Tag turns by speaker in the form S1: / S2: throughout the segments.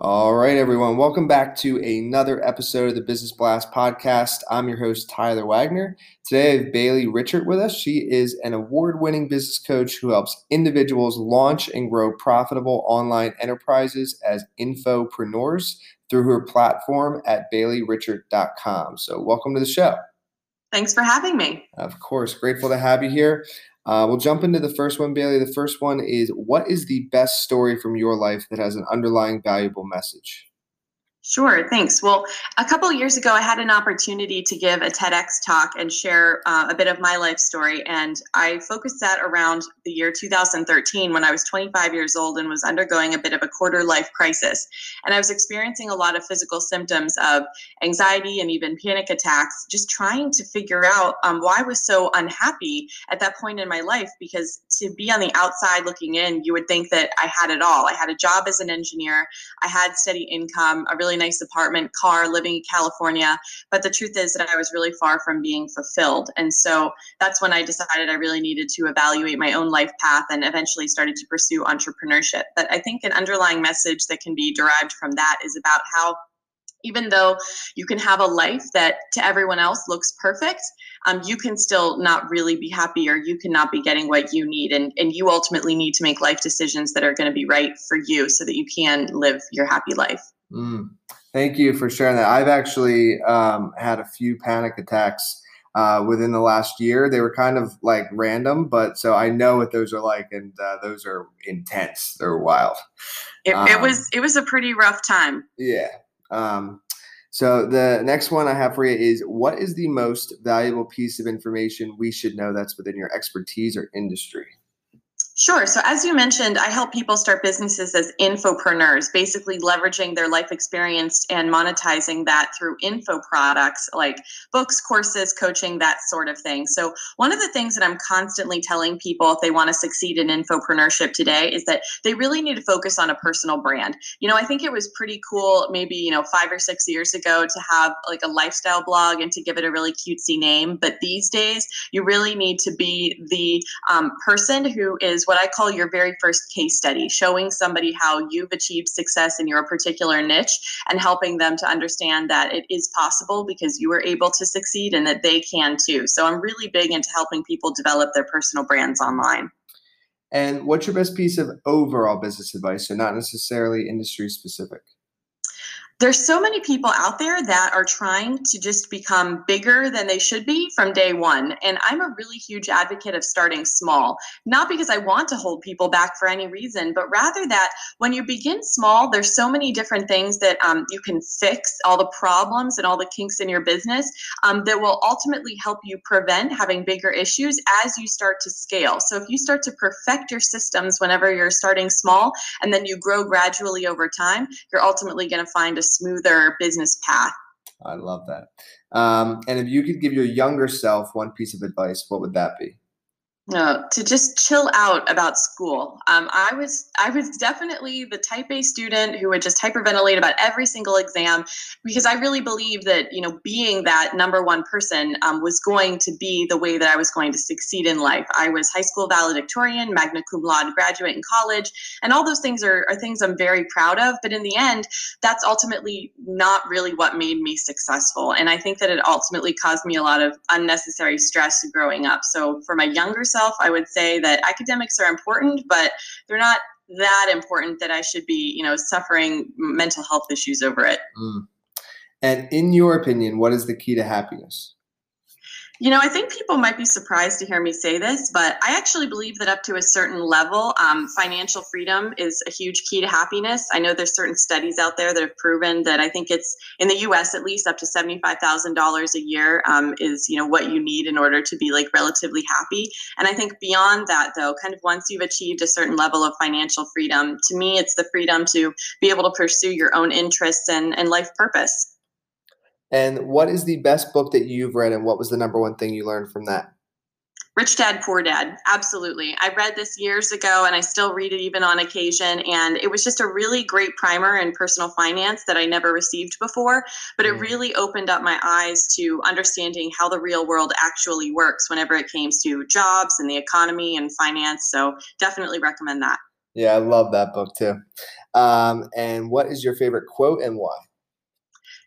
S1: All right, everyone. Welcome back to another episode of the Business Blast podcast. I'm your host, Tyler Wagner. Today, I have Bailey Richert with us. She is an award winning business coach who helps individuals launch and grow profitable online enterprises as infopreneurs through her platform at baileyrichert.com. So, welcome to the show.
S2: Thanks for having me.
S1: Of course. Grateful to have you here. Uh, we'll jump into the first one, Bailey. The first one is what is the best story from your life that has an underlying valuable message?
S2: Sure, thanks. Well, a couple years ago, I had an opportunity to give a TEDx talk and share uh, a bit of my life story. And I focused that around the year 2013 when I was 25 years old and was undergoing a bit of a quarter life crisis. And I was experiencing a lot of physical symptoms of anxiety and even panic attacks, just trying to figure out um, why I was so unhappy at that point in my life. Because to be on the outside looking in, you would think that I had it all. I had a job as an engineer, I had steady income, a really nice apartment, car, living in California. But the truth is that I was really far from being fulfilled. And so that's when I decided I really needed to evaluate my own life path and eventually started to pursue entrepreneurship. But I think an underlying message that can be derived from that is about how even though you can have a life that to everyone else looks perfect um, you can still not really be happy or you cannot be getting what you need and, and you ultimately need to make life decisions that are going to be right for you so that you can live your happy life
S1: mm. Thank you for sharing that. I've actually um, had a few panic attacks uh, within the last year. They were kind of like random, but so I know what those are like, and uh, those are intense. They're wild.
S2: It, um, it, was it was a pretty rough time.
S1: Yeah. Um, so the next one I have for you is: What is the most valuable piece of information we should know that's within your expertise or industry?
S2: Sure. So, as you mentioned, I help people start businesses as infopreneurs, basically leveraging their life experience and monetizing that through info products like books, courses, coaching, that sort of thing. So, one of the things that I'm constantly telling people if they want to succeed in infopreneurship today is that they really need to focus on a personal brand. You know, I think it was pretty cool maybe, you know, five or six years ago to have like a lifestyle blog and to give it a really cutesy name. But these days, you really need to be the um, person who is what I call your very first case study, showing somebody how you've achieved success in your particular niche and helping them to understand that it is possible because you were able to succeed and that they can too. So I'm really big into helping people develop their personal brands online.
S1: And what's your best piece of overall business advice? So, not necessarily industry specific
S2: there's so many people out there that are trying to just become bigger than they should be from day one. And I'm a really huge advocate of starting small, not because I want to hold people back for any reason, but rather that when you begin small, there's so many different things that um, you can fix, all the problems and all the kinks in your business um, that will ultimately help you prevent having bigger issues as you start to scale. So if you start to perfect your systems whenever you're starting small and then you grow gradually over time, you're ultimately going to find a smoother business path.
S1: I love that. Um, and if you could give your younger self one piece of advice, what would that be?
S2: No, to just chill out about school. Um, I was I was definitely the type A student who would just hyperventilate about every single exam because I really believed that you know being that number one person um, was going to be the way that I was going to succeed in life. I was high school valedictorian, magna cum laude graduate in college, and all those things are, are things I'm very proud of. But in the end, that's ultimately not really what made me successful, and I think that it ultimately caused me a lot of unnecessary stress growing up. So for my younger self myself, I would say that academics are important, but they're not that important that I should be, you know, suffering mental health issues over it. Mm.
S1: And in your opinion, what is the key to happiness?
S2: You know, I think people might be surprised to hear me say this, but I actually believe that up to a certain level, um, financial freedom is a huge key to happiness. I know there's certain studies out there that have proven that I think it's in the U.S. at least up to seventy-five thousand dollars a year um, is you know what you need in order to be like relatively happy. And I think beyond that, though, kind of once you've achieved a certain level of financial freedom, to me, it's the freedom to be able to pursue your own interests and and life purpose.
S1: And what is the best book that you've read, and what was the number one thing you learned from that?
S2: Rich Dad Poor Dad. Absolutely. I read this years ago and I still read it even on occasion. And it was just a really great primer in personal finance that I never received before. But it mm. really opened up my eyes to understanding how the real world actually works whenever it came to jobs and the economy and finance. So definitely recommend that.
S1: Yeah, I love that book too. Um, and what is your favorite quote and why?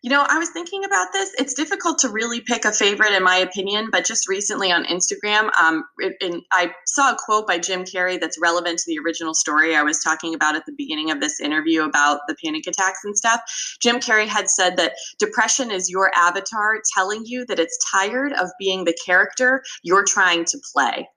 S2: You know, I was thinking about this. It's difficult to really pick a favorite, in my opinion, but just recently on Instagram, um, it, I saw a quote by Jim Carrey that's relevant to the original story I was talking about at the beginning of this interview about the panic attacks and stuff. Jim Carrey had said that depression is your avatar telling you that it's tired of being the character you're trying to play.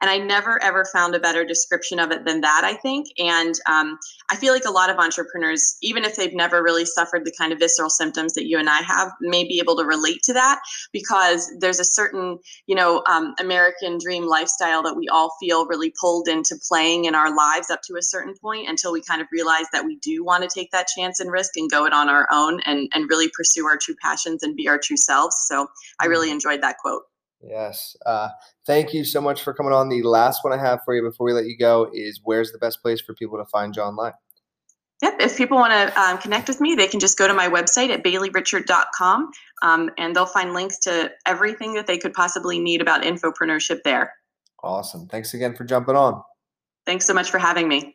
S2: And I never ever found a better description of it than that, I think. And um, I feel like a lot of entrepreneurs, even if they've never really suffered the kind of visceral symptoms that you and I have, may be able to relate to that because there's a certain, you know, um, American dream lifestyle that we all feel really pulled into playing in our lives up to a certain point until we kind of realize that we do want to take that chance and risk and go it on our own and, and really pursue our true passions and be our true selves. So I really mm. enjoyed that quote.
S1: Yes. Uh, thank you so much for coming on. The last one I have for you before we let you go is where's the best place for people to find you online?
S2: Yep. If people want to um, connect with me, they can just go to my website at baileyrichert.com um, and they'll find links to everything that they could possibly need about infopreneurship there.
S1: Awesome. Thanks again for jumping on.
S2: Thanks so much for having me.